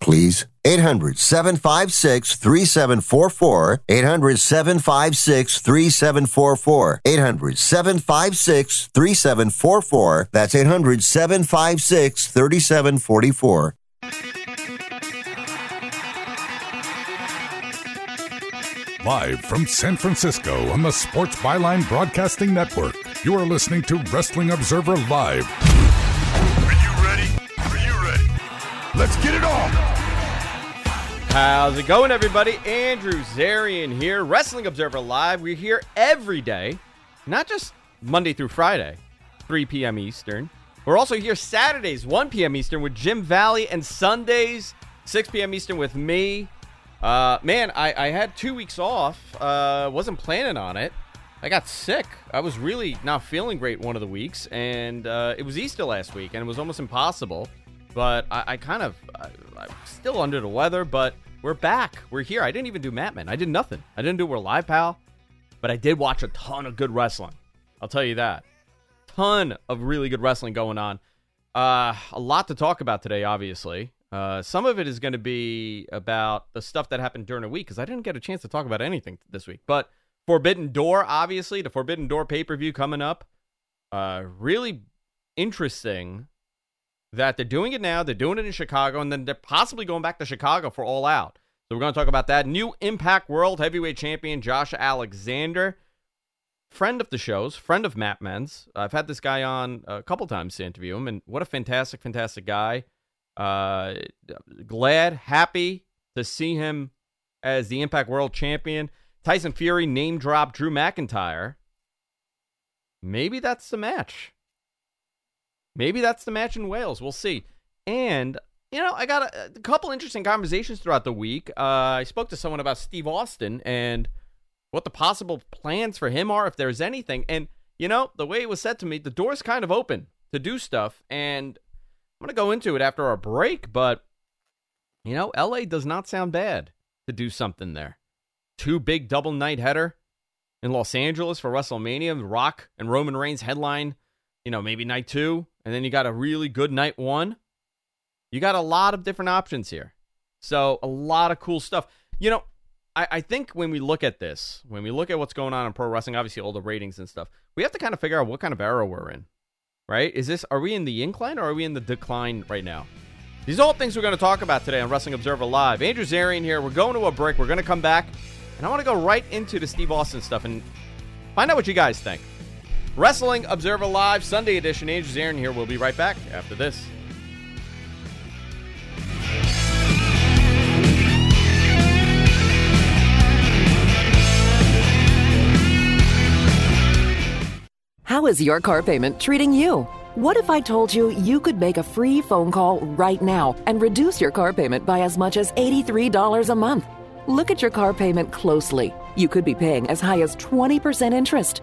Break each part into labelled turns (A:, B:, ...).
A: please. 800 756 3744. 800 756 3744. 800 756 3744. That's 800 756 3744.
B: Live from San Francisco on the Sports Byline Broadcasting Network, you are listening to Wrestling Observer Live.
C: Are you ready? Are you ready?
B: Let's get it on!
D: How's it going, everybody? Andrew Zarian here, Wrestling Observer Live. We're here every day, not just Monday through Friday, 3 p.m. Eastern. We're also here Saturdays, 1 p.m. Eastern with Jim Valley, and Sundays, 6 p.m. Eastern with me. Uh, man, I, I had two weeks off. Uh, wasn't planning on it. I got sick. I was really not feeling great one of the weeks, and uh, it was Easter last week, and it was almost impossible. But I, I kind of, I, I'm still under the weather, but we're back. We're here. I didn't even do Mat Men. I did nothing. I didn't do We're Live Pal, but I did watch a ton of good wrestling. I'll tell you that. Ton of really good wrestling going on. Uh, a lot to talk about today, obviously. Uh, some of it is going to be about the stuff that happened during the week because I didn't get a chance to talk about anything this week. But Forbidden Door, obviously, the Forbidden Door pay per view coming up. Uh, really interesting that they're doing it now. They're doing it in Chicago, and then they're possibly going back to Chicago for All Out. So we're going to talk about that. New Impact World Heavyweight Champion Josh Alexander, friend of the shows, friend of Mat Men's. I've had this guy on a couple times to interview him, and what a fantastic, fantastic guy. Uh, glad, happy to see him as the Impact World Champion. Tyson Fury name drop Drew McIntyre. Maybe that's the match. Maybe that's the match in Wales. We'll see. And you know, I got a, a couple interesting conversations throughout the week. Uh, I spoke to someone about Steve Austin and what the possible plans for him are, if there's anything. And you know, the way it was said to me, the door's kind of open to do stuff. And I'm to go into it after our break, but you know, LA does not sound bad to do something there. Two big double night header in Los Angeles for WrestleMania, Rock and Roman Reigns headline, you know, maybe night 2, and then you got a really good night 1. You got a lot of different options here. So, a lot of cool stuff. You know, I, I think when we look at this, when we look at what's going on in pro wrestling, obviously all the ratings and stuff, we have to kind of figure out what kind of era we're in right? Is this are we in the incline or are we in the decline right now? These are all things we're going to talk about today on Wrestling Observer Live. Andrew Zarian here. We're going to a break. We're going to come back, and I want to go right into the Steve Austin stuff and find out what you guys think. Wrestling Observer Live Sunday edition. Andrew Zarian here. We'll be right back after this.
E: How is your car payment treating you? What if I told you you could make a free phone call right now and reduce your car payment by as much as $83 a month? Look at your car payment closely. You could be paying as high as 20% interest.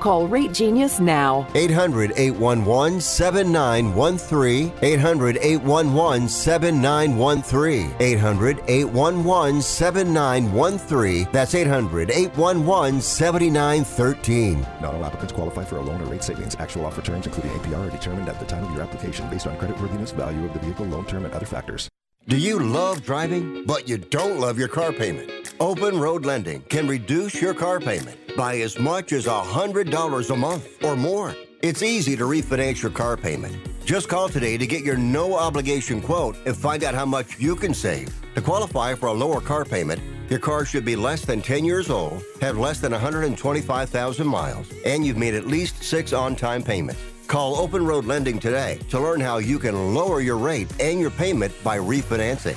E: Call Rate Genius now.
A: 800 811 7913. 800 811 7913. 800 811 7913. That's 800 811 7913.
F: Not all applicants qualify for a loan or rate savings. Actual offer terms, including APR, are determined at the time of your application based on creditworthiness, value of the vehicle, loan term, and other factors.
A: Do you love driving, but you don't love your car payment? Open Road Lending can reduce your car payment by as much as $100 a month or more. It's easy to refinance your car payment. Just call today to get your no obligation quote and find out how much you can save. To qualify for a lower car payment, your car should be less than 10 years old, have less than 125,000 miles, and you've made at least six on time payments. Call Open Road Lending today to learn how you can lower your rate and your payment by refinancing.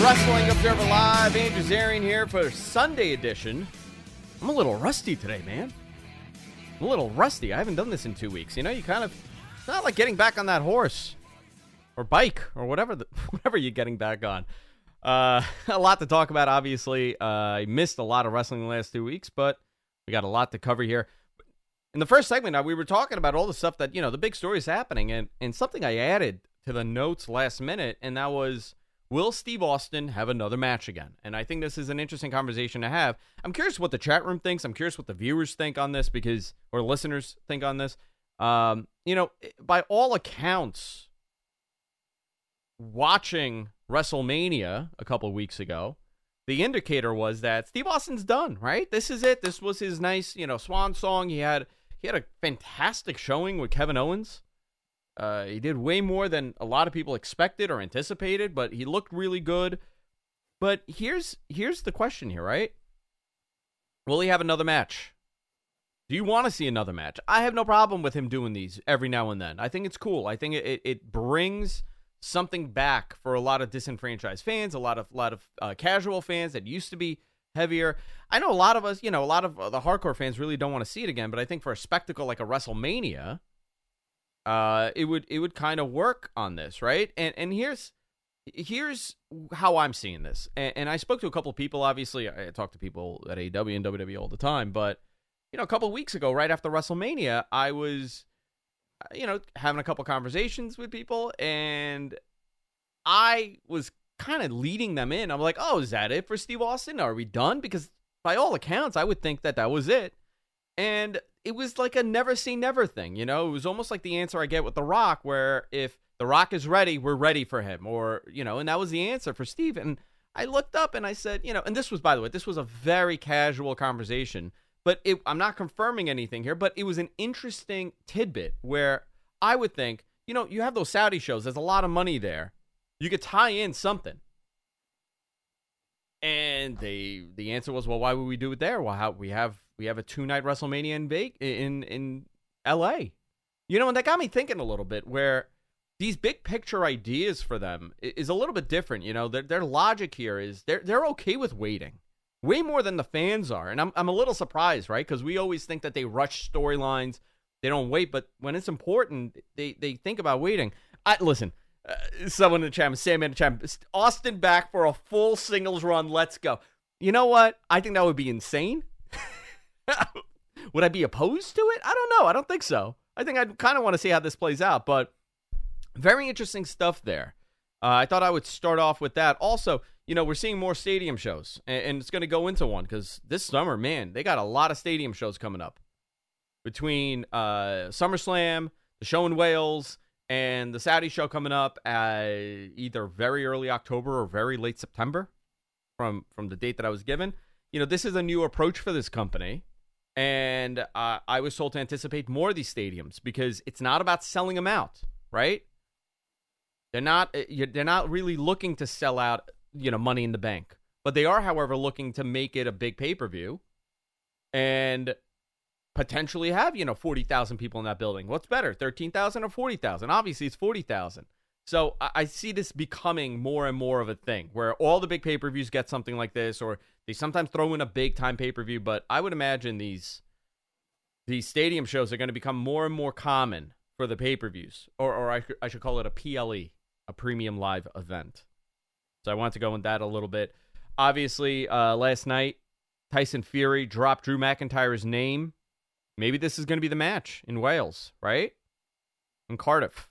D: Wrestling Observer Live, Andrew Zarian here for Sunday edition. I'm a little rusty today, man. I'm a little rusty. I haven't done this in two weeks. You know, you kind of, it's not like getting back on that horse or bike or whatever, the, whatever you're getting back on. Uh, a lot to talk about, obviously. Uh, I missed a lot of wrestling the last two weeks, but we got a lot to cover here. In the first segment, we were talking about all the stuff that, you know, the big stories happening, and, and something I added to the notes last minute, and that was Will Steve Austin have another match again? And I think this is an interesting conversation to have. I'm curious what the chat room thinks. I'm curious what the viewers think on this because, or listeners think on this. Um, you know, by all accounts, watching WrestleMania a couple weeks ago, the indicator was that Steve Austin's done, right? This is it. This was his nice, you know, swan song. He had he had a fantastic showing with Kevin Owens. Uh, he did way more than a lot of people expected or anticipated, but he looked really good. But here's here's the question here, right? Will he have another match? Do you want to see another match? I have no problem with him doing these every now and then. I think it's cool. I think it, it brings something back for a lot of disenfranchised fans, a lot of lot of uh, casual fans that used to be heavier. I know a lot of us, you know, a lot of uh, the hardcore fans really don't want to see it again, but I think for a spectacle like a WrestleMania, uh, it would it would kind of work on this, right? And and here's here's how I'm seeing this. And, and I spoke to a couple people. Obviously, I talk to people at AEW and WWE all the time, but you know, a couple weeks ago, right after WrestleMania, I was you know having a couple conversations with people, and I was kind of leading them in. I'm like, oh, is that it for Steve Austin? Are we done? Because by all accounts, I would think that that was it. And it was like a never say never thing, you know? It was almost like the answer I get with The Rock, where if The Rock is ready, we're ready for him. Or, you know, and that was the answer for Steve. And I looked up and I said, you know, and this was, by the way, this was a very casual conversation, but it, I'm not confirming anything here, but it was an interesting tidbit where I would think, you know, you have those Saudi shows, there's a lot of money there. You could tie in something. And they the answer was, well, why would we do it there? Well, how we have we have a two night WrestleMania in Vegas, in in L.A. You know, and that got me thinking a little bit. Where these big picture ideas for them is a little bit different. You know, their their logic here is they're they're okay with waiting, way more than the fans are, and I'm I'm a little surprised, right? Because we always think that they rush storylines, they don't wait, but when it's important, they they think about waiting. I listen. Uh, someone in the chat, Sam in the chat, Austin back for a full singles run. Let's go. You know what? I think that would be insane. Would I be opposed to it? I don't know. I don't think so. I think I'd kind of want to see how this plays out, but very interesting stuff there. Uh, I thought I would start off with that. Also, you know, we're seeing more stadium shows, and, it's going to go into one because this summer, man, they got a lot of stadium shows coming up between uh, SummerSlam, the show in Wales, and the Saudi show coming up at either very early October or very late September from from the date that I was given. You know, this is a new approach for this company, and uh, I was told to anticipate more of these stadiums because it's not about selling them out, right? They're not uh, they're not really looking to sell out, you know, money in the bank. But they are, however, looking to make it a big pay-per-view and potentially have, you know, 40,000 people in that building. What's better, 13,000 or 40,000? Obviously, it's 40,000. So I, see this becoming more and more of a thing where all the big pay-per-views get something like this or they sometimes throw in a big time pay-per-view, but I would imagine these these stadium shows are going to become more and more common for the pay-per-views or or I, I should call it a PLE a premium live event. So I want to go in that a little bit. Obviously, uh, last night, Tyson Fury dropped Drew McIntyre's name. Maybe this is going to be the match in Wales, right? In Cardiff.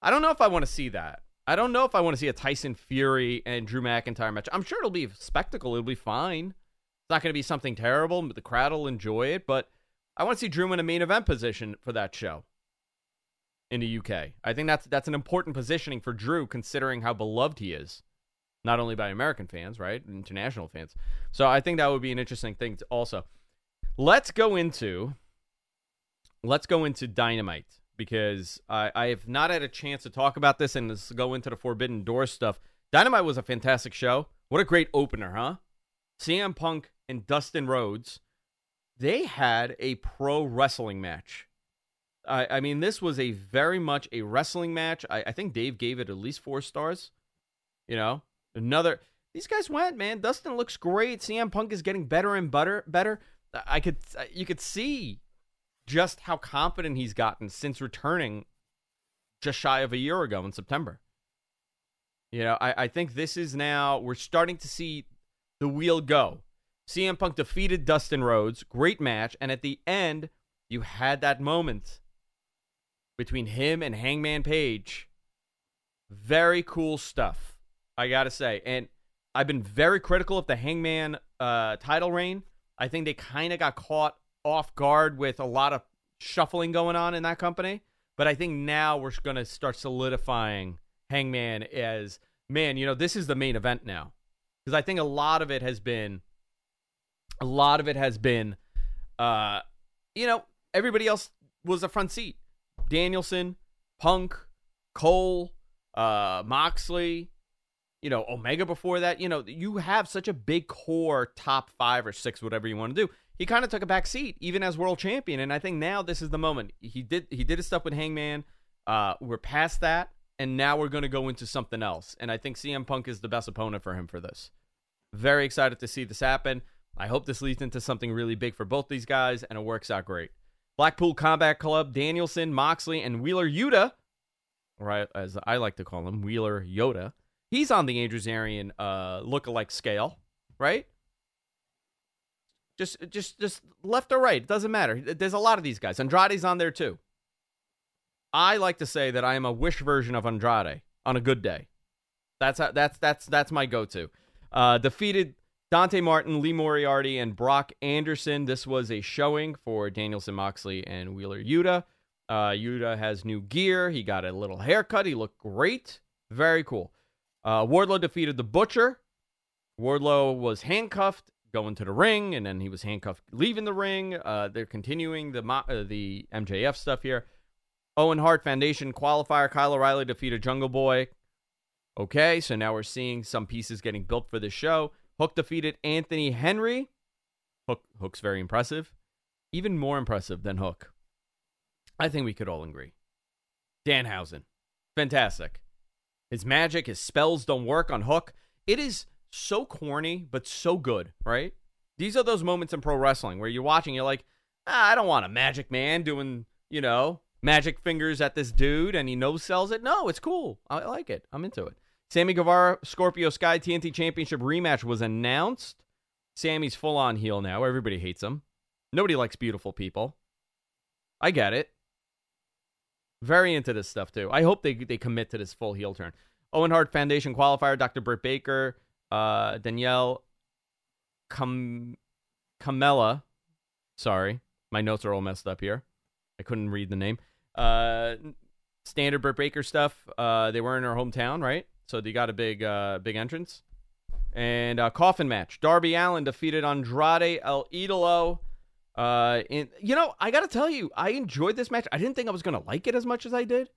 D: I don't know if I want to see that. I don't know if I want to see a Tyson Fury and Drew McIntyre match. I'm sure it'll be a spectacle. It'll be fine. It's not going to be something terrible. The crowd will enjoy it, but I want to see Drew in a main event position for that show in the UK. I think that's that's an important positioning for Drew, considering how beloved he is, not only by American fans, right, international fans. So I think that would be an interesting thing. To also, let's go into let's go into Dynamite because I, I have not had a chance to talk about this and let's go into the Forbidden Door stuff. Dynamite was a fantastic show. What a great opener, huh? CM Punk and Dustin Rhodes, they had a pro wrestling match. I, I mean, this was a very much a wrestling match. I, I think Dave gave it at least four stars. You know, another. These guys went, man. Dustin looks great. CM Punk is getting better and better. Better. I could, you could see just how confident he's gotten since returning just shy of a year ago in September. You know, I, I think this is now we're starting to see the wheel go. CM Punk defeated Dustin Rhodes, great match, and at the end, you had that moment between him and Hangman Page. Very cool stuff, I gotta say. And I've been very critical of the Hangman uh, title reign. I think they kind of got caught off guard with a lot of shuffling going on in that company. But I think now we're going to start solidifying Hangman as man. You know, this is the main event now because I think a lot of it has been, a lot of it has been, uh, you know, everybody else was a front seat. Danielson, Punk, Cole, uh, Moxley, you know, Omega before that. You know, you have such a big core top five or six, whatever you want to do. He kind of took a back seat, even as world champion. And I think now this is the moment. He did he did his stuff with Hangman. Uh, we're past that, and now we're going to go into something else. And I think CM Punk is the best opponent for him for this. Very excited to see this happen. I hope this leads into something really big for both these guys, and it works out great. Blackpool Combat Club, Danielson, Moxley, and Wheeler Yuta, or as I like to call him, Wheeler Yoda. He's on the Andrew Zarian uh, look-alike scale, right? Just, just, just left or right. It doesn't matter. There's a lot of these guys. Andrade's on there too. I like to say that I am a wish version of Andrade on a good day. That's how, that's that's that's my go-to. Uh, defeated Dante Martin, Lee Moriarty, and Brock Anderson. This was a showing for Danielson Moxley and Wheeler Yuta. Uh, Yuta has new gear. He got a little haircut. He looked great. Very cool. Uh, Wardlow defeated the Butcher. Wardlow was handcuffed going to the ring, and then he was handcuffed leaving the ring. Uh, they're continuing the uh, the MJF stuff here. Owen Hart Foundation qualifier. Kyle O'Reilly defeated Jungle Boy. Okay, so now we're seeing some pieces getting built for the show. Hook defeated Anthony Henry. Hook Hook's very impressive. Even more impressive than Hook. I think we could all agree. Danhausen. Fantastic. His magic, his spells don't work on Hook. It is so corny, but so good, right? These are those moments in pro wrestling where you're watching, you're like, ah, I don't want a magic man doing, you know, magic fingers at this dude and he no sells it. No, it's cool. I like it. I'm into it. Sammy Guevara Scorpio Sky TNT Championship rematch was announced. Sammy's full on heel now. Everybody hates him. Nobody likes beautiful people. I get it. Very into this stuff too. I hope they they commit to this full heel turn. Owen Hart Foundation qualifier, Dr. Britt Baker, uh, Danielle Cam- Kamela. Sorry, my notes are all messed up here. I couldn't read the name. Uh, standard Britt Baker stuff. Uh, they were in her hometown, right? So they got a big, uh, big entrance. And uh, coffin match. Darby Allin defeated Andrade El Idolo. Uh, in you know, I gotta tell you, I enjoyed this match. I didn't think I was gonna like it as much as I did,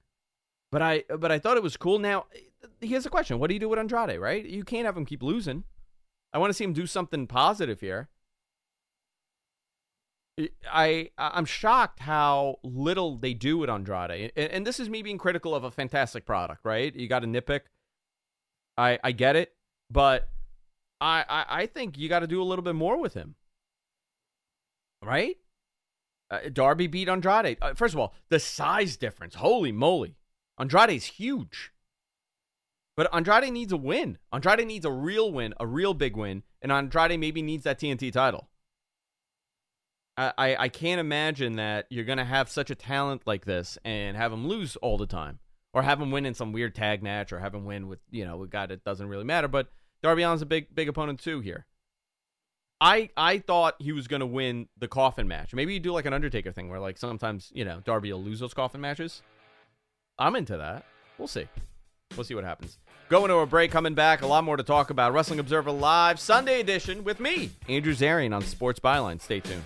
D: but I, but I thought it was cool. Now, here's the question: What do you do with Andrade? Right? You can't have him keep losing. I want to see him do something positive here. I I'm shocked how little they do with Andrade, and, and this is me being critical of a fantastic product, right? You got to nitpick. I I get it, but I I, I think you got to do a little bit more with him, right? Uh, Darby beat Andrade. Uh, first of all, the size difference. Holy moly, Andrade's huge. But Andrade needs a win. Andrade needs a real win, a real big win, and Andrade maybe needs that TNT title. I, I can't imagine that you're to have such a talent like this and have him lose all the time or have him win in some weird tag match or have him win with, you know, a guy that doesn't really matter. But Darby Allin's a big, big opponent too here. I I thought he was to win the coffin match. Maybe you do like an Undertaker thing where like sometimes, you know, Darby will lose those coffin matches. I'm into that. We'll see. We'll see what happens. Going to a break, coming back. A lot more to talk about. Wrestling Observer Live, Sunday edition with me, Andrew Zarian on Sports Byline. Stay tuned.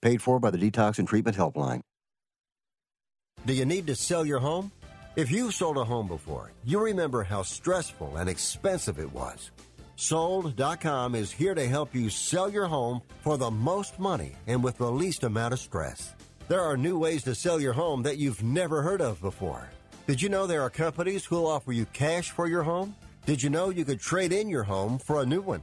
A: Paid for by the Detox and Treatment Helpline. Do you need to sell your home? If you've sold a home before, you remember how stressful and expensive it was. Sold.com is here to help you sell your home for the most money and with the least amount of stress. There are new ways to sell your home that you've never heard of before. Did you know there are companies who'll offer you cash for your home? Did you know you could trade in your home for a new one?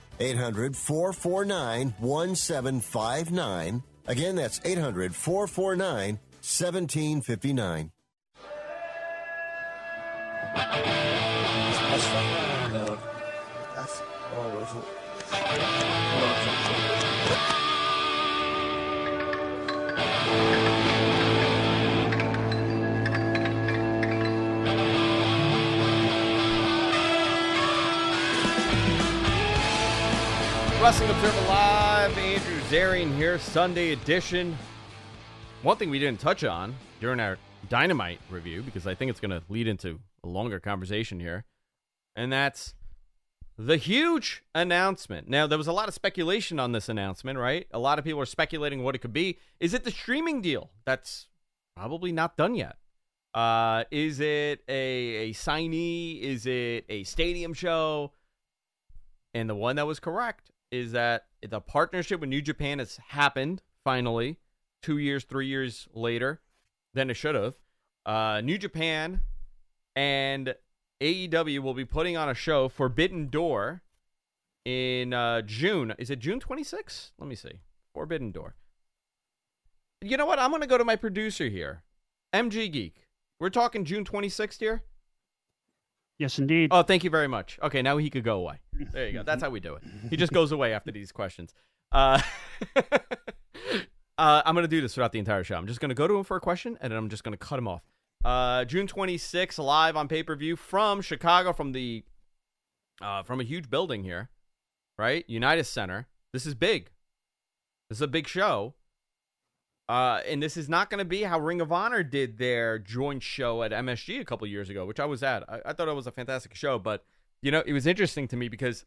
A: 800 449 1759. Again, that's 800 449 1759.
D: Wrestling Observer Live, Andrew Zarian here, Sunday edition. One thing we didn't touch on during our Dynamite review, because I think it's going to lead into a longer conversation here, and that's the huge announcement. Now, there was a lot of speculation on this announcement, right? A lot of people are speculating what it could be. Is it the streaming deal? That's probably not done yet. Uh, is it a, a signee? Is it a stadium show? And the one that was correct is that the partnership with New Japan has happened finally, two years, three years later than it should have. Uh, New Japan and AEW will be putting on a show, Forbidden Door, in uh, June. Is it June 26th? Let me see. Forbidden Door. You know what? I'm going to go to my producer here, MG Geek. We're talking June 26th here.
G: Yes, indeed.
D: Oh, thank you very much. Okay, now he could go away. There you go. That's how we do it. He just goes away after these questions. Uh, uh, I'm going to do this throughout the entire show. I'm just going to go to him for a question, and then I'm just going to cut him off. Uh, June 26th, live on pay per view from Chicago, from the uh, from a huge building here, right? United Center. This is big. This is a big show. Uh, and this is not going to be how Ring of Honor did their joint show at MSG a couple years ago, which I was at. I, I thought it was a fantastic show, but you know, it was interesting to me because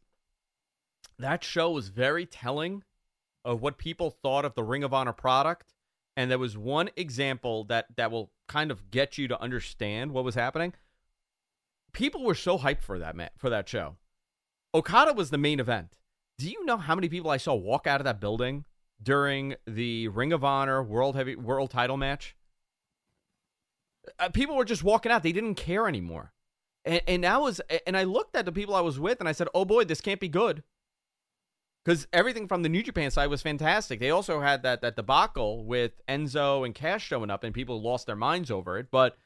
D: that show was very telling of what people thought of the Ring of Honor product. And there was one example that that will kind of get you to understand what was happening. People were so hyped for that ma- for that show. Okada was the main event. Do you know how many people I saw walk out of that building during the Ring of Honor World Heavy World Title match? Uh, people were just walking out. They didn't care anymore. And, and I was, and I looked at the people I was with, and I said, "Oh boy, this can't be good." Because everything from the New Japan side was fantastic. They also had that that debacle with Enzo and Cass showing up, and people lost their minds over it. But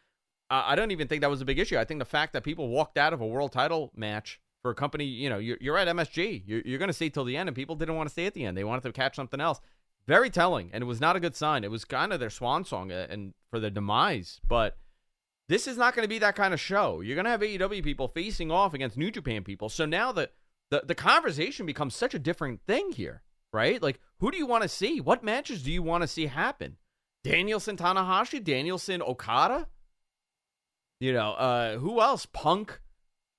D: uh, I don't even think that was a big issue. I think the fact that people walked out of a world title match for a company, you know, you're, you're at MSG, you're, you're going to stay till the end, and people didn't want to stay at the end. They wanted to catch something else. Very telling, and it was not a good sign. It was kind of their swan song and for their demise. But this is not going to be that kind of show. You're going to have AEW people facing off against New Japan people. So now the, the, the conversation becomes such a different thing here, right? Like, who do you want to see? What matches do you want to see happen? Danielson Tanahashi, Danielson Okada? You know, uh, who else? Punk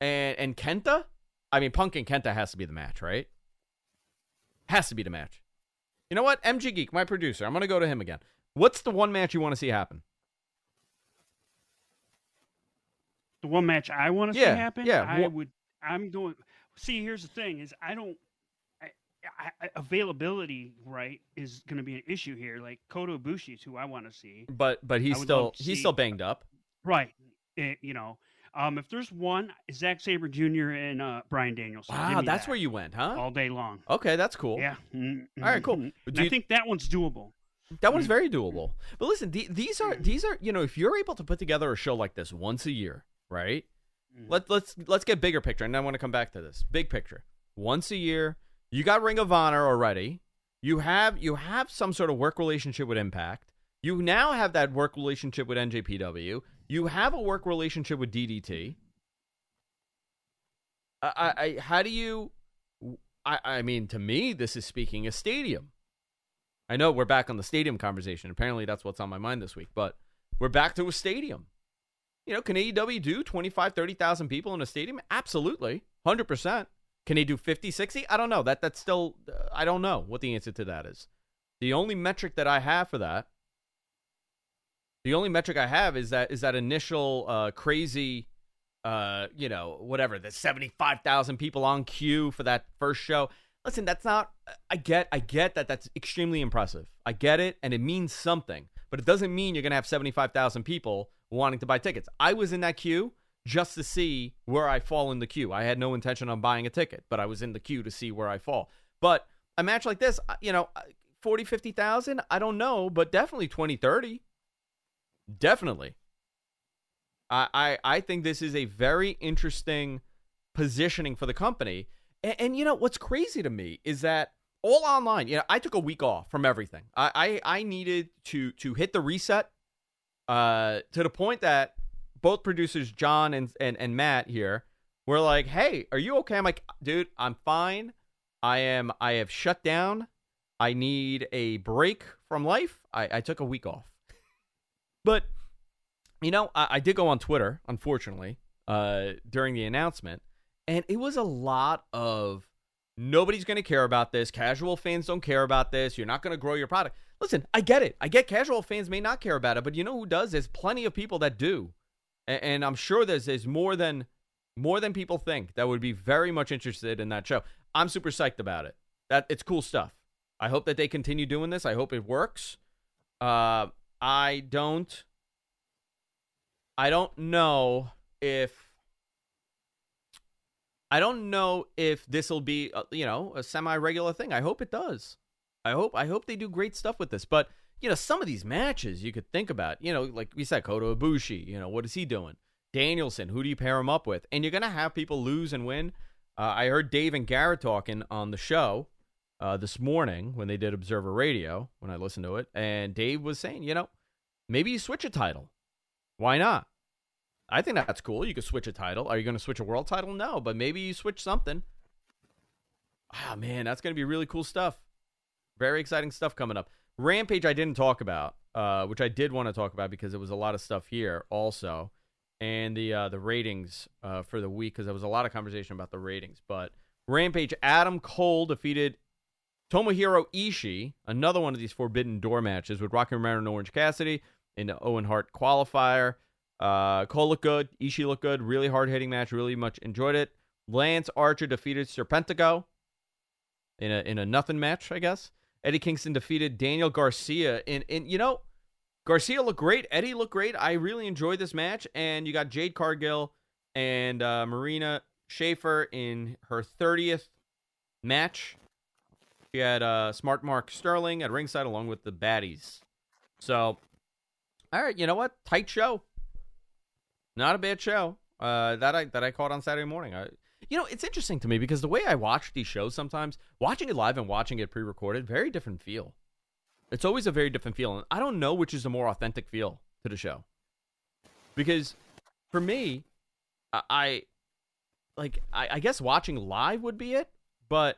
D: and, and Kenta? I mean, Punk and Kenta has to be the match, right? Has to be the match. You know what? MG Geek, my producer, I'm going to go to him again. What's the one match you want to see happen?
G: The one match I want to
D: Yeah,
G: see happen,
D: yeah,
G: I would. I'm going. See, here's the thing: is I don't. I, I, availability, right, is going to be an issue here. Like Kota Ibushi is who I want to see.
D: But but he's still he's
G: see-
D: still banged up.
G: Right. Eh, you know, um, if there's one, Zack Sabre Jr. and uh, Bryan Danielson.
D: Wow, that's
G: that
D: where you went, huh?
G: all day long.
D: Okay, that's cool.
G: Yeah. Mm,
D: All right, cool.
G: mm,
D: Do
G: and I
D: you-
G: think that one's doable.
D: That one's very doable. But listen, the, these are these are you know if you're able to put together a show like this once a year, right? Let let's let's get bigger picture, and I want to come back to this big picture. Once a year, you got Ring of Honor already. You have you have some sort of work relationship with Impact. You now have that work relationship with NJPW. You have a work relationship with DDT. I, I, how do you? I, I mean, to me, this is speaking a stadium. I know we're back on the stadium conversation. Apparently, that's what's on my mind this week. But we're back to a stadium. You know, can AEW do 25, 30,000 people in a stadium? Absolutely. 100%. Can they do 50, 60? I don't know. That That's still, I don't know what the answer to that is. The only metric that I have for that, the only metric I have is that is that initial uh, crazy, uh, you know, whatever, the 75,000 people on queue for that first show. Listen, that's not. I get. I get that. That's extremely impressive. I get it, and it means something. But it doesn't mean you're gonna have seventy five thousand people wanting to buy tickets. I was in that queue just to see where I fall in the queue. I had no intention on buying a ticket, but I was in the queue to see where I fall. But a match like this, uh, you know, 40, 50,000? I don't know, but definitely 20, 30. Definitely. I, I, I think this is a very interesting positioning for the company. And, and, you know, what's crazy to me is that all online, you know, I took a week off from everything. I, I, I needed to to hit the reset uh, to the point that both producers, John and, and, and Matt here, were like, hey, are you okay? I'm like, dude, I'm fine. I am I have shut down. I need a break from life. I, I took a week off. But you know, I, I did go on Twitter, unfortunately, uh, during the announcement, and it was a lot of nobody's going to care about this. Casual fans don't care about this. You're not going to grow your product. Listen, I get it. I get casual fans may not care about it, but you know who does? There's plenty of people that do, and, and I'm sure there's there's more than more than people think that would be very much interested in that show. I'm super psyched about it. That it's cool stuff. I hope that they continue doing this. I hope it works. Uh, I don't. I don't know if. I don't know if this will be, uh, you know, a semi-regular thing. I hope it does. I hope. I hope they do great stuff with this. But you know, some of these matches you could think about. You know, like we said, Kota Ibushi. You know, what is he doing? Danielson. Who do you pair him up with? And you're gonna have people lose and win. Uh, I heard Dave and Garrett talking on the show uh, this morning when they did Observer Radio when I listened to it, and Dave was saying, you know, maybe you switch a title. Why not? I think that's cool. You could switch a title. Are you going to switch a world title? No, but maybe you switch something. Ah, man, that's going to be really cool stuff. Very exciting stuff coming up. Rampage, I didn't talk about, uh, which I did want to talk about because it was a lot of stuff here also, and the uh, the ratings uh, for the week because there was a lot of conversation about the ratings. But Rampage, Adam Cole defeated Tomohiro Ishii, another one of these Forbidden Door matches with Rocky Romero and Orange Cassidy in the Owen Hart qualifier. Uh, Cole looked good. Ishii looked good. Really hard hitting match. Really much enjoyed it. Lance Archer defeated Serpentico in a in a nothing match, I guess. Eddie Kingston defeated Daniel Garcia in in you know Garcia looked great. Eddie looked great. I really enjoyed this match. And you got Jade Cargill and uh, Marina Shafir in her 30th match. She had uh, Smart Mark Sterling at ringside along with the baddies. So, all right, you know what? Tight show. Not a bad show. Uh, that I that I caught on Saturday morning. I, you know, it's interesting to me because the way I watch these shows sometimes, watching it live and watching it pre-recorded, very different feel. It's always a very different feel, and I don't know which is a more authentic feel to the show. Because for me, I, I like I, I guess watching live would be it, but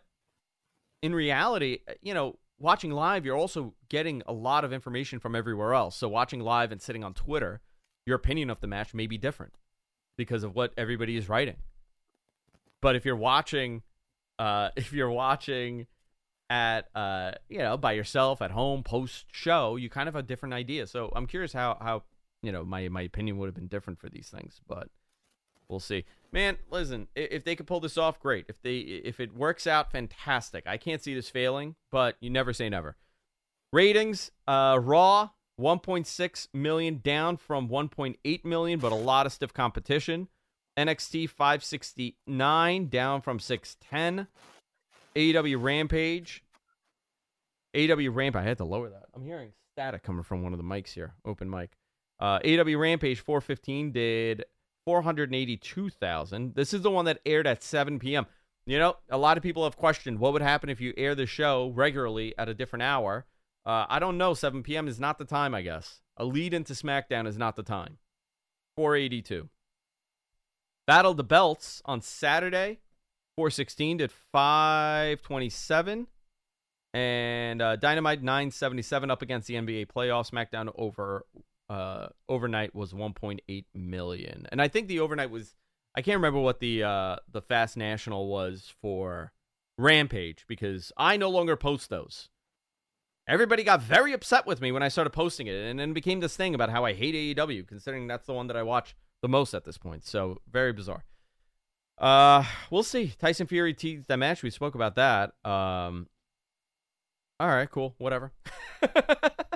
D: in reality, you know, watching live, you're also getting a lot of information from everywhere else. So watching live and sitting on Twitter, your opinion of the match may be different because of what everybody is writing. But if you're watching, uh, if you're watching at, uh, you know, by yourself at home post show, you kind of have a different idea. So I'm curious how how you know my my opinion would have been different for these things, but we'll see. Man, listen, if they could pull this off, great. If they if it works out, fantastic. I can't see this failing, but you never say never. Ratings, uh Raw 1.6 million down from 1.8 million, but a lot of stiff competition. NXT 569 down from 610. AEW Rampage. AEW Rampage. I had to lower that. I'm hearing static coming from one of the mics here. Open mic. Uh, Rampage 415 did 482,000. This is the one that aired at 7 p.m. You know, a lot of people have questioned what would happen if you air the show regularly at a different hour. Uh, I don't know. 7 p.m. is not the time, I guess. A lead into SmackDown is not the time. 482. Battle the Belts on Saturday. 416 did 527. And uh, Dynamite 977 up against the NBA playoffs. SmackDown over uh, overnight was 1.8 million. And I think the overnight was I can't remember what the uh, the Fast National was for Rampage because I no longer post those. Everybody got very upset with me when I started posting it, and then it became this thing about how I hate AEW, considering that's the one that I watch the most at this point. So very bizarre. Uh, we'll see. Tyson Fury teased that match. We spoke about that. Um, all right, cool, whatever.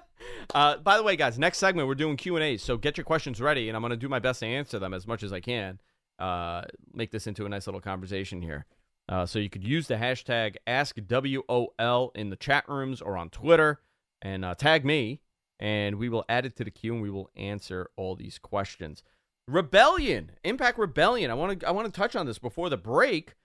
D: uh, by the way, guys, next segment we're doing Q and A's, so get your questions ready, and I'm gonna do my best to answer them as much as I can. Uh, make this into a nice little conversation here. Uh, so you could use the hashtag AskWOL in the chat rooms or on Twitter and uh, tag me, and we will add it to the queue and we will answer all these questions. Rebellion, Impact Rebellion. I want to I want to touch on this before the break.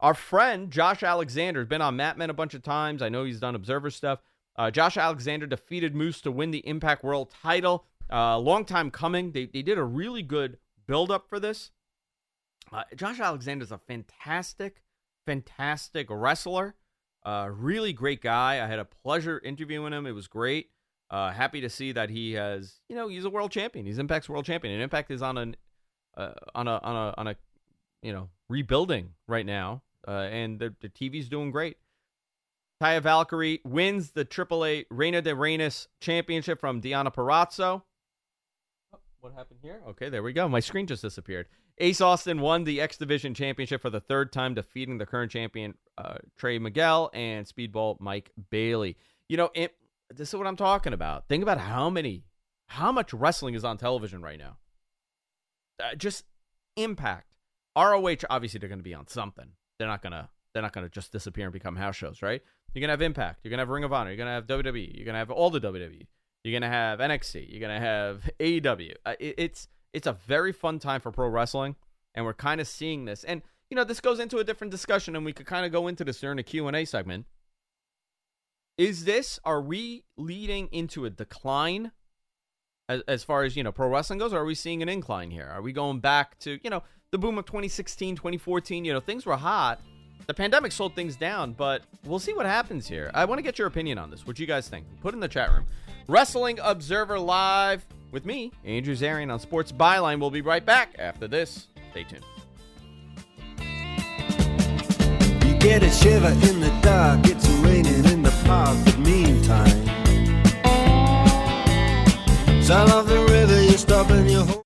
D: Our friend Josh Alexander has been on Mat Men a bunch of times. I know he's done Observer stuff. Uh, Josh Alexander defeated Moose to win the Impact World title. Uh, long time coming. They, they did a really good build up for this. Uh, Josh is a fantastic, fantastic wrestler. Uh, really great guy. I had a pleasure interviewing him. It was great. Uh, happy to see that he has, you know, he's a world champion. He's Impact's world champion, and Impact is on an, uh, on a, on a, on a, you know, rebuilding right now, uh, and the, the TV's doing great. Taya Valkyrie wins the AAA Reina de Reinas championship from Deonna Purrazzo. Oh, What happened here? Okay, there we go. My screen just disappeared. Ace Austin won the X Division championship for the third time, defeating the current champion uh, Trey Miguel and Speedball Mike Bailey. You know, it, this is what I'm talking about. Think about how many, how much wrestling is on television right now. Uh, just impact. ROH, obviously, they're going to be on something. They're not gonna. They're not gonna just disappear and become house shows, right? You're gonna have Impact. You're gonna have Ring of Honor. You're gonna have WWE. You're gonna have all the WWE. You're gonna have NXT. You're gonna have AEW. Uh, it, it's it's a very fun time for pro wrestling, and we're kind of seeing this. And you know, this goes into a different discussion, and we could kind of go into this during the Q and A segment. Is this? Are we leading into a decline as, as far as you know pro wrestling goes or are we seeing an incline here are we going back to you know the boom of 2016 2014 you know things were hot the pandemic slowed things down but we'll see what happens here. I want to get your opinion on this. What do you guys think? Put in the chat room. Wrestling observer live with me andrew zarian on sports byline. We'll be right back after this. Stay tuned.
H: You get a shiver in the dark, it's raining in the park, but meantime. South of the river, you stop and you hold.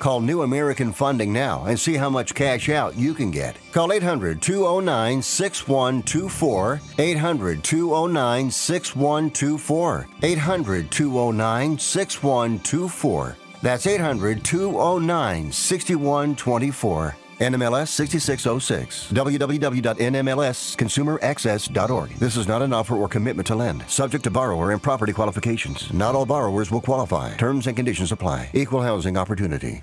A: Call New American Funding now and see how much cash out you can get. Call 800 209 6124. 800 209 6124. 800 209 6124. That's 800 209 6124. NMLS 6606. www.nmlsconsumeraccess.org. This is not an offer or commitment to lend. Subject to borrower and property qualifications. Not all borrowers will qualify. Terms and conditions apply. Equal housing opportunity.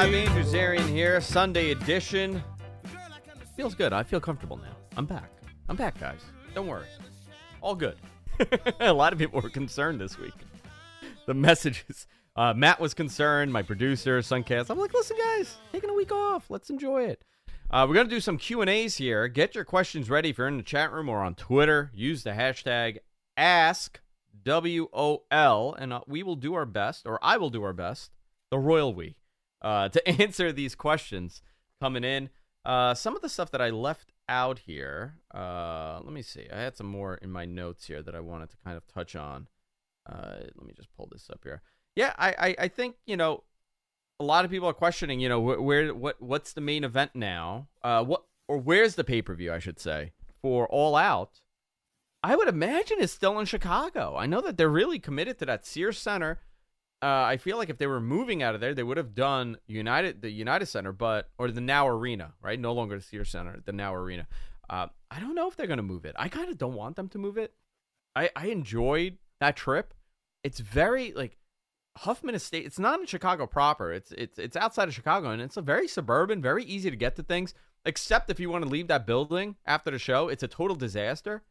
D: Live, Andrew Zarian here, Sunday edition. Feels good. I feel comfortable now. I'm back. I'm back, guys. Don't worry. All good. a lot of people were concerned this week. The messages. Uh, Matt was concerned. My producer, Suncast. I'm like, listen, guys, taking a week off. Let's enjoy it. Uh, we're gonna do some Q and A's here. Get your questions ready if you're in the chat room or on Twitter. Use the hashtag Ask W O L, and uh, we will do our best, or I will do our best, the royal we, uh, to answer these questions coming in. Uh, some of the stuff that I left out here. Uh, let me see. I had some more in my notes here that I wanted to kind of touch on. Uh, let me just pull this up here. Yeah, I, I, I think you know, a lot of people are questioning. You know, wh- where what what's the main event now? Uh, what or where's the pay per view? I should say for All Out. I would imagine it's still in Chicago. I know that they're really committed to that Sears Center. Uh, I feel like if they were moving out of there, they would have done United, the United Center, but or the Now Arena, right? No longer the Sears Center, the Now Arena. Uh, I don't know if they're going to move it. I kind of don't want them to move it. I I enjoyed that trip. It's very like Hoffman Estate. It's not in Chicago proper. It's it's it's outside of Chicago, and it's a very suburban, very easy to get to things. Except if you want to leave that building after the show, it's a total disaster.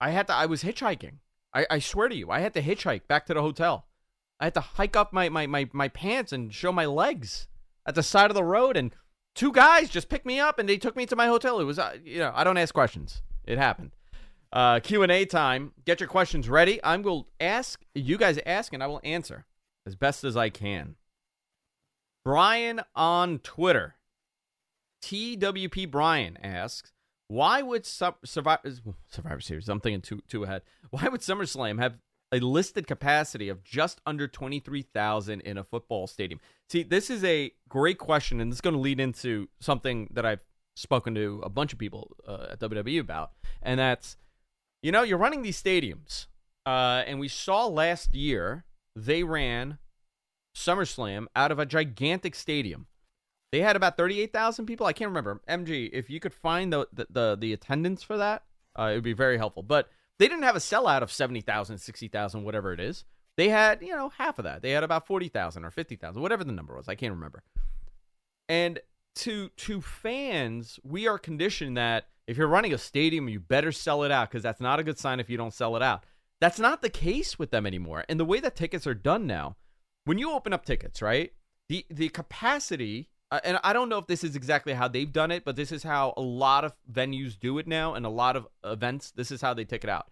D: I had to. I was hitchhiking. I, I swear to you, I had to hitchhike back to the hotel. I had to hike up my, my, my, my pants and show my legs at the side of the road. And two guys just picked me up and they took me to my hotel. It was, uh, you know, I don't ask questions. It happened. Uh, Q&A time. Get your questions ready. I'm going to ask, you guys ask, and I will answer as best as I can. Brian on Twitter. TWP Brian asks, why would Su- Survivor, Survivor Series, I'm thinking two, two ahead. Why would SummerSlam have a listed capacity of just under 23,000 in a football stadium? See, this is a great question, and this is going to lead into something that I've spoken to a bunch of people uh, at WWE about, and that's, you know, you're running these stadiums, uh, and we saw last year they ran SummerSlam out of a gigantic stadium. They had about 38,000 people. I can't remember. MG, if you could find the the, the, the attendance for that, uh, it would be very helpful. But they didn't have a sellout of 70,000, 60,000, whatever it is. They had, you know, half of that. They had about 40,000 or 50,000, whatever the number was. I can't remember. And to to fans, we are conditioned that if you're running a stadium, you better sell it out because that's not a good sign if you don't sell it out. That's not the case with them anymore. And the way that tickets are done now, when you open up tickets, right? The the capacity and I don't know if this is exactly how they've done it, but this is how a lot of venues do it now, and a lot of events. This is how they take it out.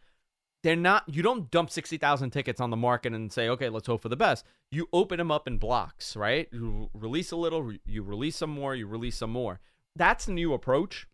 D: They're not. You don't dump sixty thousand tickets on the market and say, "Okay, let's hope for the best." You open them up in blocks, right? You release a little, you release some more, you release some more. That's the new approach.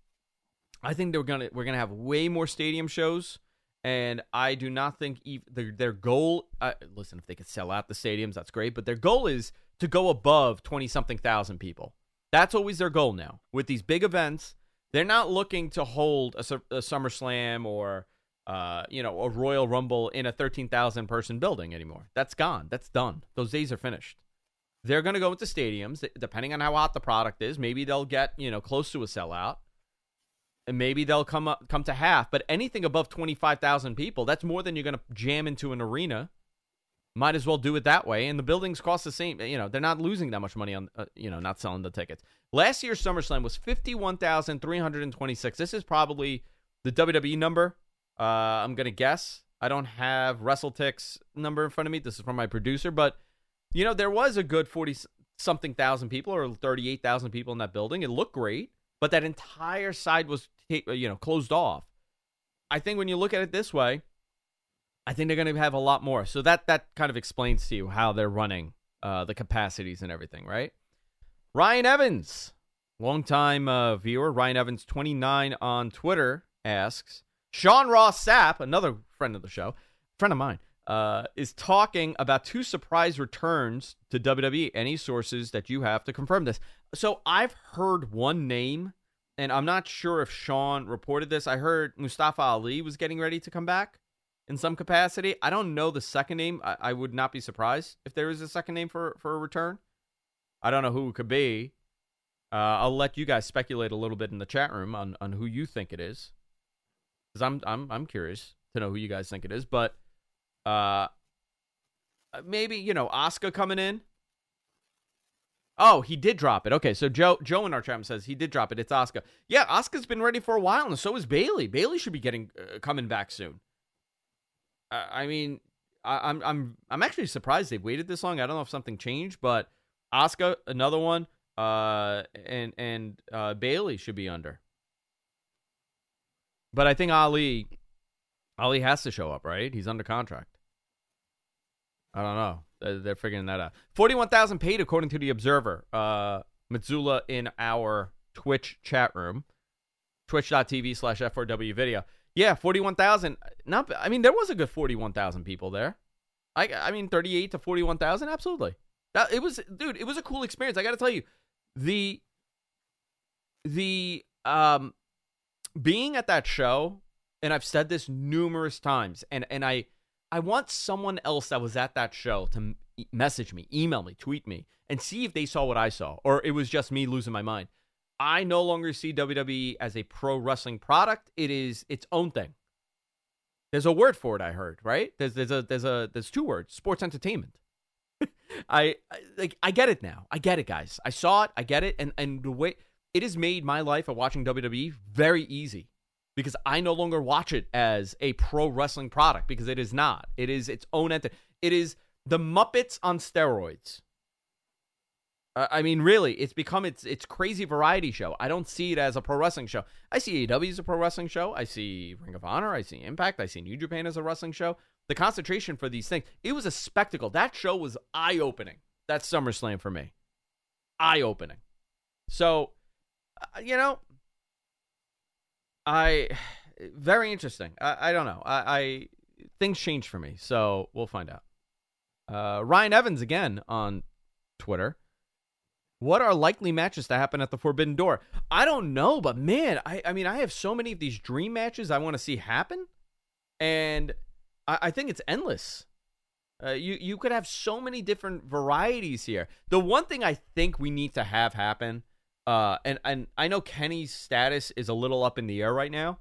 D: I think they're gonna we're gonna have way more stadium shows, and I do not think ev- their their goal. Uh, listen, if they could sell out the stadiums, that's great. But their goal is to go above 20 something thousand people. That's always their goal now. With these big events, they're not looking to hold a, a SummerSlam or uh, you know, a Royal Rumble in a 13,000 person building anymore. That's gone. That's done. Those days are finished. They're going to go into stadiums depending on how hot the product is. Maybe they'll get, you know, close to a sellout. And maybe they'll come up come to half, but anything above 25,000 people, that's more than you're going to jam into an arena might as well do it that way. And the buildings cost the same you know they're not losing that much money on uh, you know not selling the tickets. Last year's SummerSlam was 51,326 this is probably the WWE number. Uh, I'm gonna guess. I don't have WrestleTix number in front of me. This is from my producer. But you know there was a good 40 something thousand people or 38,000 people in that building. It looked great but that entire side was you know closed off. I think when you look at it this way I think they're going to have a lot more. So that that kind of explains to you how they're running uh, the capacities and everything, right? Ryan Evans longtime uh, viewer Ryan Evans twenty nine on Twitter asks Sean Ross Sapp, another friend of the show, friend of mine, uh, is talking about two surprise returns to WWE. Any sources that you have to confirm this? So I've heard one name, and I'm not sure if Sean reported this. I heard Mustafa Ali was getting ready to come back in some capacity. I don't know the second name. I, I would not be surprised if there is a second name for for a return. I don't know who it could be. Uh, I'll let you guys speculate a little bit in the chat room on, on who you think it is, because I'm I'm I'm curious to know who you guys think it is. But uh, maybe you know Asuka coming in. Oh, he did drop it. Okay, so Joe Joe in our chat says he did drop it. It's Asuka. Yeah, Asuka's been ready for a while, and so is Bayley. Bayley should be getting uh, coming back soon. I mean, I, I'm I'm I'm actually surprised they've waited this long. I don't know if something changed, but Asuka, another one, uh, and and uh, Bayley should be under. But I think Ali, Ali has to show up, right? He's under contract. I don't know. They're, they're figuring that out. Forty-one thousand paid, according to the Observer. Uh, Mitsula in our Twitch chat room, twitch.tv slash f4w video. Yeah, forty-one thousand. Not. I mean, there was a good forty-one thousand people there. I. I mean, thirty-eight to forty-one thousand. Absolutely. That it was, dude. It was a cool experience. I got to tell you, the the um being at that show, and I've said this numerous times, and and I I want someone else that was at that show to message me, email me, tweet me, and see if they saw what I saw, or it was just me losing my mind. I no longer see WWE as a pro wrestling product. It is its own thing. There's a word for it. I heard right. There's there's a there's a there's two words: sports entertainment. I, I like I get it now. I get it, guys. I saw it. I get it, and and the way it has made my life of watching WWE very easy because I no longer watch it as a pro wrestling product because it is not. It is its own entity. It is the Muppets on steroids. Uh, I mean, really, it's become its its crazy variety show. I don't see it as a pro wrestling show. I see AEW as a pro wrestling show. I see Ring of Honor. I see Impact. I see New Japan as a wrestling show. The concentration for these things, it was a spectacle. That show was eye opening. That's SummerSlam for me. Eye opening. So, uh, you know, I very interesting. I, I don't know. I, I things change for me, so we'll find out. Uh, Ryan Evans again on Twitter. What are likely matches to happen at the Forbidden Door? I don't know, but man, I, I mean, I have so many of these dream matches I want to see happen, and I, I think it's endless. Uh, you you could have so many different varieties here. The one thing I think we need to have happen, uh, and and I know Kenny's status is a little up in the air right now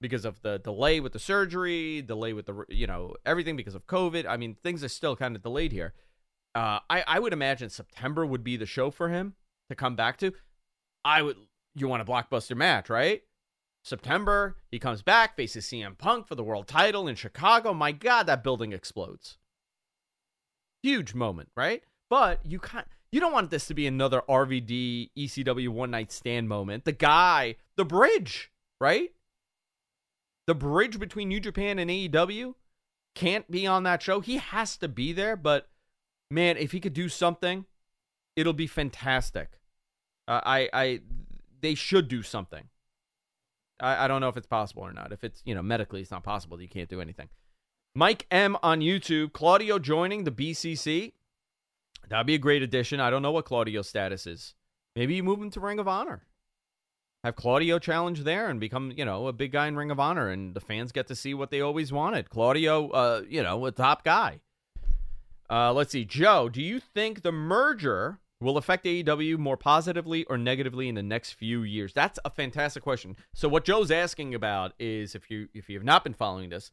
D: because of the delay with the surgery, delay with the you know everything because of COVID. I mean, things are still kind of delayed here. Uh, I I would imagine September would be the show for him to come back to. I would. You want a blockbuster match, right? September, he comes back, faces CM Punk for the world title in Chicago. My God, that building explodes. Huge moment, right? But you can't. You don't want this to be another RVD ECW one night stand moment. The guy, the bridge, right? The bridge between New Japan and AEW can't be on that show. He has to be there, but man, if he could do something, it'll be fantastic. Uh, I, I, they should do something. I, I don't know if it's possible or not. If it's you know medically, it's not possible. You can't do anything. Mike M on YouTube. Claudio joining the BCC. That'd be a great addition. I don't know what Claudio's status is. Maybe you move him to Ring of Honor. Have Claudio challenge there and become, you know, a big guy in Ring of Honor, and the fans get to see what they always wanted. Claudio, uh, you know, a top guy. Uh, let's see, Joe. Do you think the merger will affect AEW more positively or negatively in the next few years? That's a fantastic question. So what Joe's asking about is if you if you have not been following this,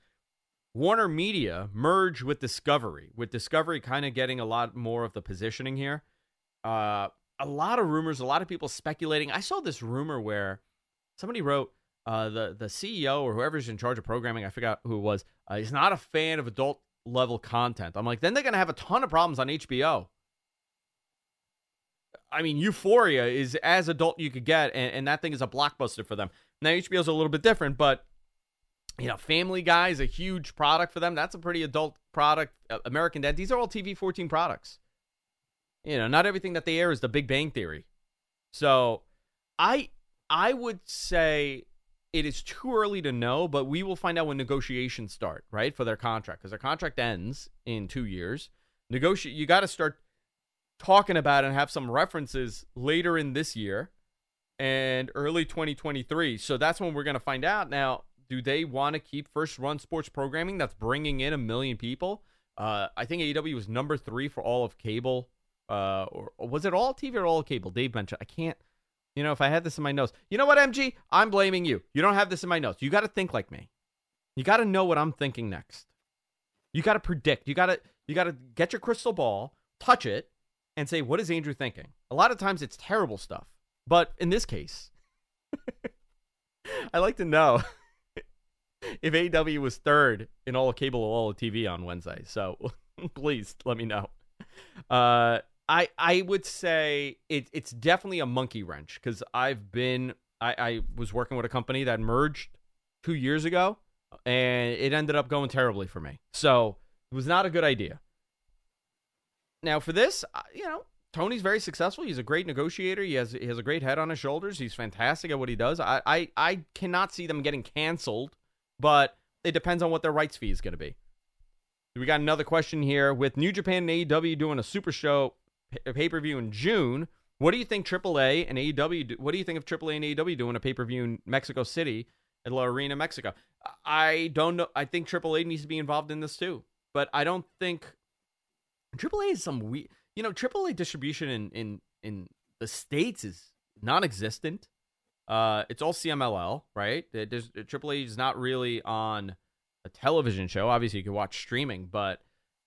D: Warner Media merged with Discovery, with Discovery kind of getting a lot more of the positioning here. Uh, a lot of rumors, a lot of people speculating. I saw this rumor where somebody wrote uh, the the CEO or whoever's in charge of programming, I forgot who it was, uh, is not a fan of adult level content. I'm like, then they're gonna have a ton of problems on HBO. I mean, Euphoria is as adult you could get, and, and that thing is a blockbuster for them. Now HBO's a little bit different, but you know, Family Guy is a huge product for them. That's a pretty adult product. Uh, American Dad, these are all TV 14 products. You know, not everything that they air is the Big Bang Theory. So I I would say it is too early to know, but we will find out when negotiations start, right, for their contract because their contract ends in two years. Negotiate. You got to start talking about and have some references later in this year and early 2023. So that's when we're going to find out. Now, do they want to keep first run sports programming that's bringing in a million people? Uh, I think AEW was number three for all of cable. Uh, or, was it all TV or all cable? Dave mentioned. I can't. You know, if I had this in my notes, you know what, MG? I'm blaming you. You don't have this in my notes. You got to think like me. You got to know what I'm thinking next. You got to predict. You got to you got to get your crystal ball, touch it, and say, what is Andrew thinking? A lot of times it's terrible stuff. But in this case, I like to know if AEW was third in all cable all TV on Wednesday. So please let me know. Uh, I I would say it, it's definitely a monkey wrench because I've been I, I was working with a company that merged two years ago and it ended up going terribly for me. So it was not a good idea. Now for this, you know, Tony's very successful. He's a great negotiator. He has he has a great head on his shoulders. He's fantastic at what he does. I I, I cannot see them getting canceled, but it depends on what their rights fee is going to be. We got another question here with New Japan and AEW doing a super show pay per view in June. What do you think AAA and AEW? Do, what do you think of AAA and AEW doing a pay per view in Mexico City at La Arena, Mexico? I don't know. I think AAA needs to be involved in this too, but I don't think AAA is some weird. You know, AAA distribution in in in the states is non-existent. Uh, it's all CMLL, right? AAA is not really on a television show. Obviously, you can watch streaming, but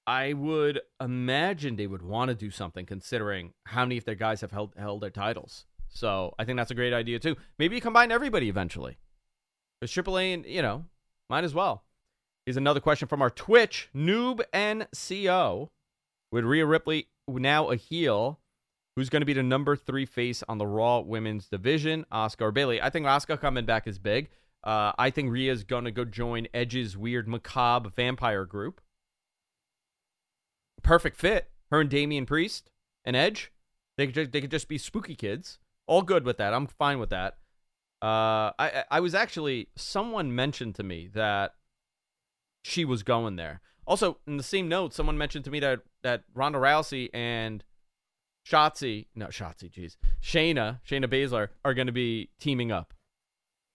D: I would imagine they would want to do something considering how many of their guys have held held their titles. So I think that's a great idea too. Maybe you combine everybody eventually. Because AAA, and you know, might as well. Here's another question from our Twitch noob NCO. With Rhea Ripley now a heel, who's going to be the number three face on the Raw Women's Division? Asuka Bayley. I think Asuka coming back is big. Uh, I think Rhea's going to go join Edge's weird macabre vampire group. Perfect fit. Her and Damian Priest and Edge. They could just, they could just be spooky kids. All good with that. I'm fine with that. Uh, I I was actually someone mentioned to me that she was going there. Also, in the same note, someone mentioned to me that that Ronda Rousey and Shotzi, no Shotzi, jeez, Shayna, Shayna Baszler are going to be teaming up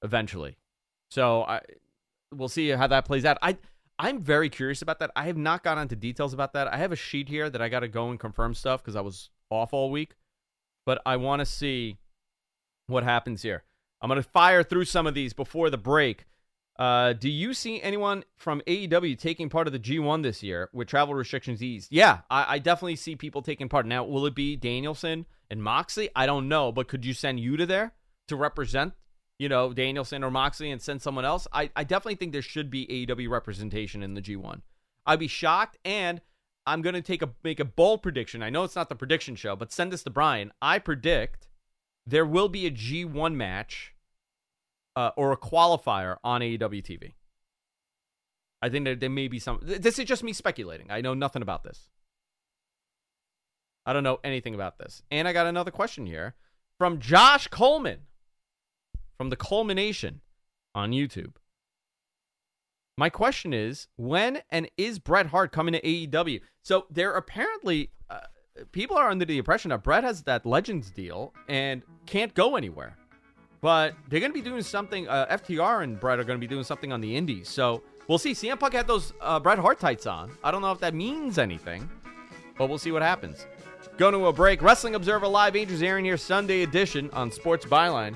D: eventually. So I we'll see how that plays out. I I'm very curious about that. I have not gone into details about that. I have a sheet here that I got to go and confirm stuff because I was off all week, but I want to see what happens here. I'm going to fire through some of these before the break. Uh, do you see anyone from AEW taking part of the G1 this year with travel restrictions eased? Yeah, I, I, definitely see people taking part. Now, will it be Danielson and Moxley? I don't know, but could you send Yuta there to represent, you know, Danielson or Moxley and send someone else? I, I definitely think there should be AEW representation in the G1. I'd be shocked, and I'm gonna take a make a bold prediction. I know it's not the prediction show, but send this to Brian. I predict there will be a G1 match uh, or a qualifier on AEW TV. I think there, there may be some. This is just me speculating. I know nothing about this. I don't know anything about this. And I got another question here from Josh Coleman from the Culmination on YouTube. My question is when and is Bret Hart coming to AEW? So there apparently uh, people are under the impression that Bret has that Legends deal and can't go anywhere. But they're going to be doing something. Uh, FTR and Bret are going to be doing something on the Indies. So we'll see. CM Punk had those uh, Bret Hart tights on. I don't know if that means anything, but we'll see what happens. Going to a break. Wrestling Observer Live, Andrew Zarian here, Sunday edition on Sports Byline.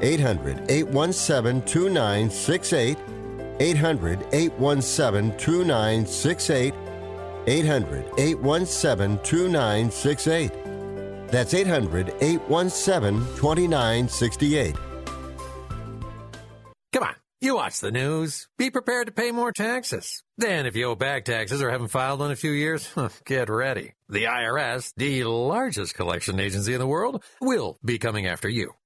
A: 800 817 2968. 800 817 2968. 800 817 2968. That's 800 817 2968.
I: Come on, you watch the news. Be prepared to pay more taxes. Then, if you owe back taxes or haven't filed in a few years, get ready. The IRS, the largest collection agency in the world, will be coming after you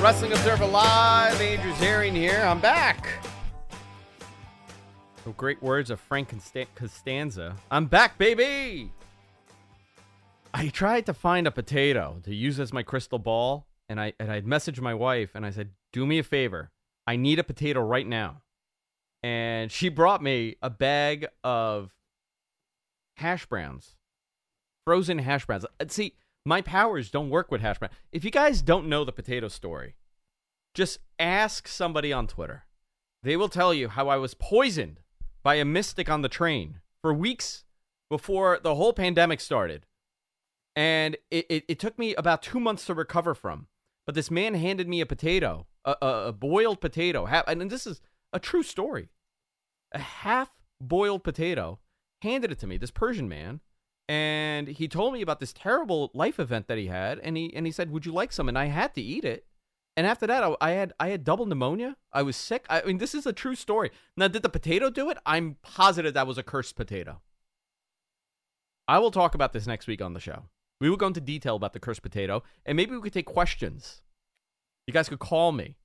D: Wrestling Observer Live, Andrew Zarian here. I'm back. The great words of Frank Costanza. I'm back, baby. I tried to find a potato to use as my crystal ball, and I and I messaged my wife and I said, "Do me a favor. I need a potato right now." And she brought me a bag of hash browns, frozen hash browns. Uh, See, my powers don't work with hash browns. If you guys don't know the potato story, just ask somebody on Twitter. They will tell you how I was poisoned by a mystic on the train for weeks before the whole pandemic started. And it, it, it took me about two months to recover from. But this man handed me a potato, a, a, a boiled potato. And this is a true story. A half boiled potato, handed it to me, this Persian man. And he told me about this terrible life event that he had. And he, and he said, Would you like some? And I had to eat it. And after that, I, I had I had double pneumonia. I was sick. I mean, this is a true story. Now, did the potato do it? I'm positive that was a cursed potato. I will talk about this next week on the show. We will go into detail about the cursed potato, and maybe we could take questions. You guys could call me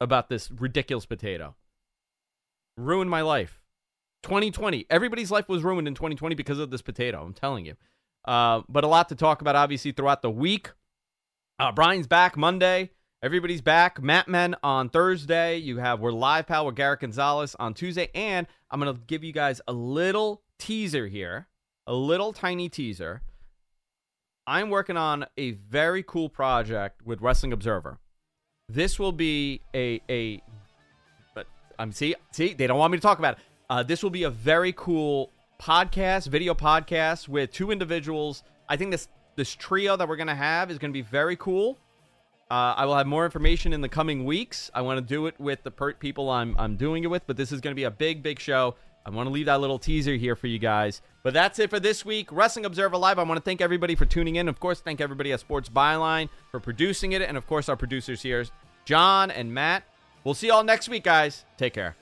D: about this ridiculous potato. Ruined my life. 2020. Everybody's life was ruined in 2020 because of this potato. I'm telling you. Uh, but a lot to talk about, obviously, throughout the week. Uh, Brian's back Monday. Everybody's back. Mat Men on Thursday. You have We're Live Pal with Garrett Gonzalez on Tuesday. And I'm to give you guys a little teaser here, a little tiny teaser. I'm working on a very cool project with Wrestling Observer. This will be a a but I'm see see they don't want me to talk about it. Uh, this will be a very cool podcast, video podcast with two individuals. I think this this trio that we're gonna have is gonna be very cool. Uh, I will have more information in the coming weeks. I want to do it with the per- people I'm I'm doing it with, but this is to be a big, big show. I want to leave that little teaser here for you guys. But that's it for this week. Wrestling Observer Live. I want to thank everybody for tuning in. Of course, thank everybody at Sports Byline for producing it, and of course, our producers here, John and Matt. We'll see you all next week, guys. Take care.